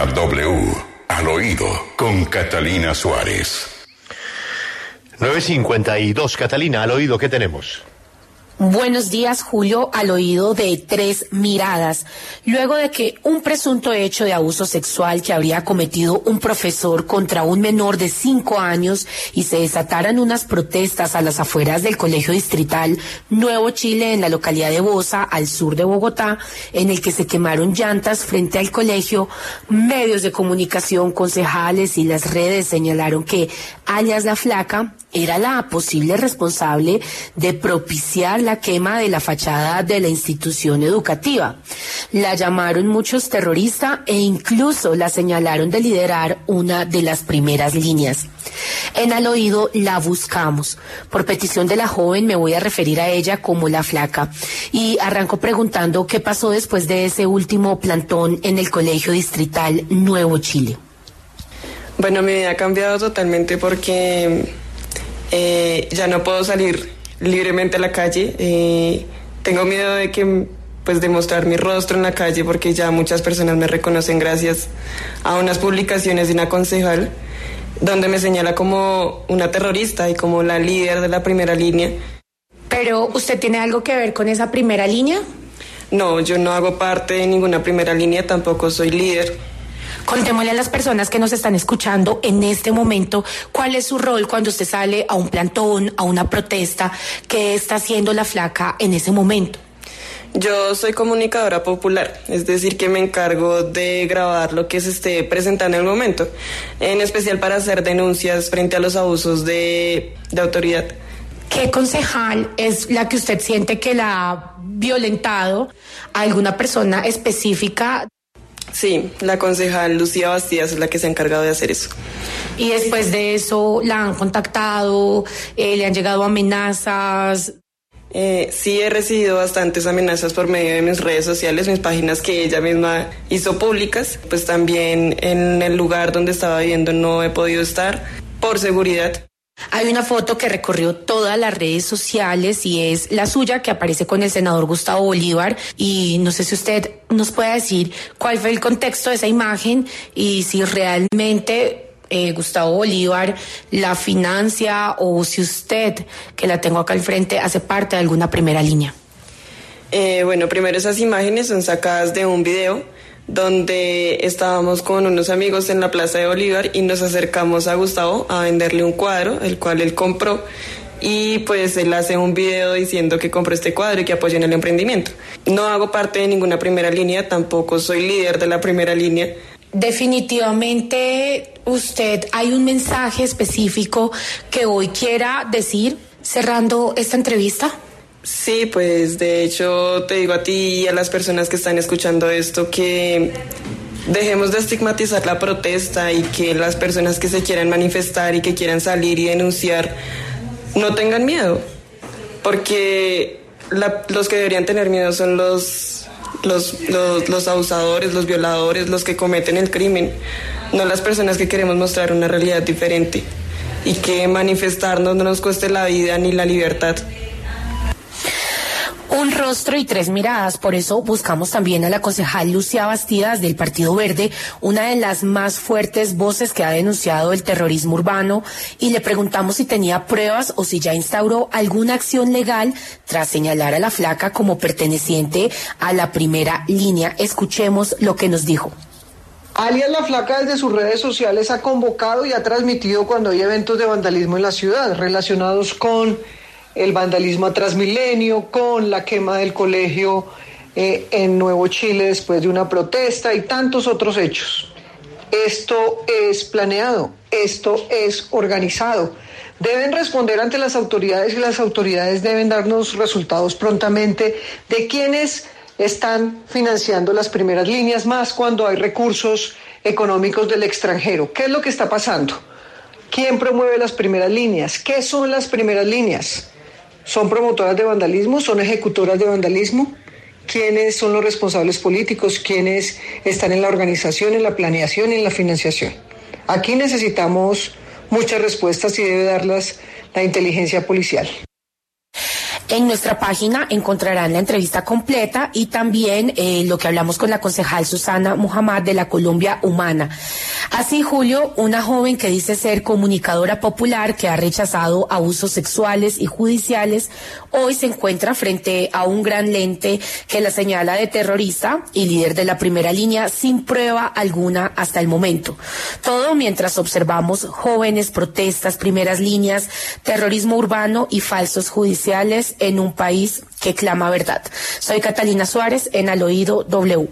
la W, al oído, con Catalina Suárez. 952, Catalina, al oído, ¿qué tenemos? Buenos días, Julio, al oído de tres miradas. Luego de que un presunto hecho de abuso sexual que habría cometido un profesor contra un menor de cinco años y se desataran unas protestas a las afueras del Colegio Distrital Nuevo Chile en la localidad de Bosa, al sur de Bogotá, en el que se quemaron llantas frente al colegio, medios de comunicación, concejales y las redes señalaron que alias la flaca era la posible responsable de propiciar la quema de la fachada de la institución educativa. La llamaron muchos terrorista e incluso la señalaron de liderar una de las primeras líneas. En al oído la buscamos. Por petición de la joven me voy a referir a ella como la flaca. Y arranco preguntando qué pasó después de ese último plantón en el Colegio Distrital Nuevo Chile. Bueno, mi vida ha cambiado totalmente porque eh, ya no puedo salir libremente a la calle. Eh, tengo miedo de que pues demostrar mi rostro en la calle porque ya muchas personas me reconocen gracias a unas publicaciones de una concejal donde me señala como una terrorista y como la líder de la primera línea. Pero usted tiene algo que ver con esa primera línea? No, yo no hago parte de ninguna primera línea, tampoco soy líder. Contémosle a las personas que nos están escuchando en este momento cuál es su rol cuando usted sale a un plantón, a una protesta, qué está haciendo la flaca en ese momento. Yo soy comunicadora popular, es decir, que me encargo de grabar lo que se esté presentando en el momento, en especial para hacer denuncias frente a los abusos de, de autoridad. ¿Qué concejal es la que usted siente que la ha violentado a alguna persona específica? Sí, la concejal Lucía Bastías es la que se ha encargado de hacer eso. Y después de eso, ¿la han contactado? Eh, ¿Le han llegado amenazas? Eh, sí, he recibido bastantes amenazas por medio de mis redes sociales, mis páginas que ella misma hizo públicas. Pues también en el lugar donde estaba viviendo no he podido estar por seguridad. Hay una foto que recorrió todas las redes sociales y es la suya que aparece con el senador Gustavo Bolívar y no sé si usted nos puede decir cuál fue el contexto de esa imagen y si realmente eh, Gustavo Bolívar la financia o si usted, que la tengo acá al frente, hace parte de alguna primera línea. Eh, bueno, primero esas imágenes son sacadas de un video donde estábamos con unos amigos en la Plaza de Bolívar y nos acercamos a Gustavo a venderle un cuadro, el cual él compró. Y pues él hace un video diciendo que compró este cuadro y que apoya en el emprendimiento. No hago parte de ninguna primera línea, tampoco soy líder de la primera línea. Definitivamente usted hay un mensaje específico que hoy quiera decir cerrando esta entrevista. Sí, pues de hecho te digo a ti y a las personas que están escuchando esto que dejemos de estigmatizar la protesta y que las personas que se quieran manifestar y que quieran salir y denunciar no tengan miedo, porque los que deberían tener miedo son los, los, los abusadores, los violadores, los que cometen el crimen, no las personas que queremos mostrar una realidad diferente y que manifestarnos no nos cueste la vida ni la libertad. Un rostro y tres miradas. Por eso buscamos también a la concejal Lucia Bastidas del Partido Verde, una de las más fuertes voces que ha denunciado el terrorismo urbano, y le preguntamos si tenía pruebas o si ya instauró alguna acción legal tras señalar a la flaca como perteneciente a la primera línea. Escuchemos lo que nos dijo. Alias La Flaca desde sus redes sociales ha convocado y ha transmitido cuando hay eventos de vandalismo en la ciudad relacionados con el vandalismo a Transmilenio, con la quema del colegio eh, en Nuevo Chile después de una protesta y tantos otros hechos. Esto es planeado, esto es organizado. Deben responder ante las autoridades y las autoridades deben darnos resultados prontamente de quienes están financiando las primeras líneas, más cuando hay recursos económicos del extranjero. ¿Qué es lo que está pasando? ¿Quién promueve las primeras líneas? ¿Qué son las primeras líneas? ¿Son promotoras de vandalismo? ¿Son ejecutoras de vandalismo? ¿Quiénes son los responsables políticos? ¿Quiénes están en la organización, en la planeación y en la financiación? Aquí necesitamos muchas respuestas y debe darlas la inteligencia policial. En nuestra página encontrarán la entrevista completa y también eh, lo que hablamos con la concejal Susana Muhammad de la Colombia Humana. Así, Julio, una joven que dice ser comunicadora popular que ha rechazado abusos sexuales y judiciales, hoy se encuentra frente a un gran lente que la señala de terrorista y líder de la primera línea sin prueba alguna hasta el momento. Todo mientras observamos jóvenes, protestas, primeras líneas, terrorismo urbano y falsos judiciales en un país que clama verdad. Soy Catalina Suárez en Al Oído W.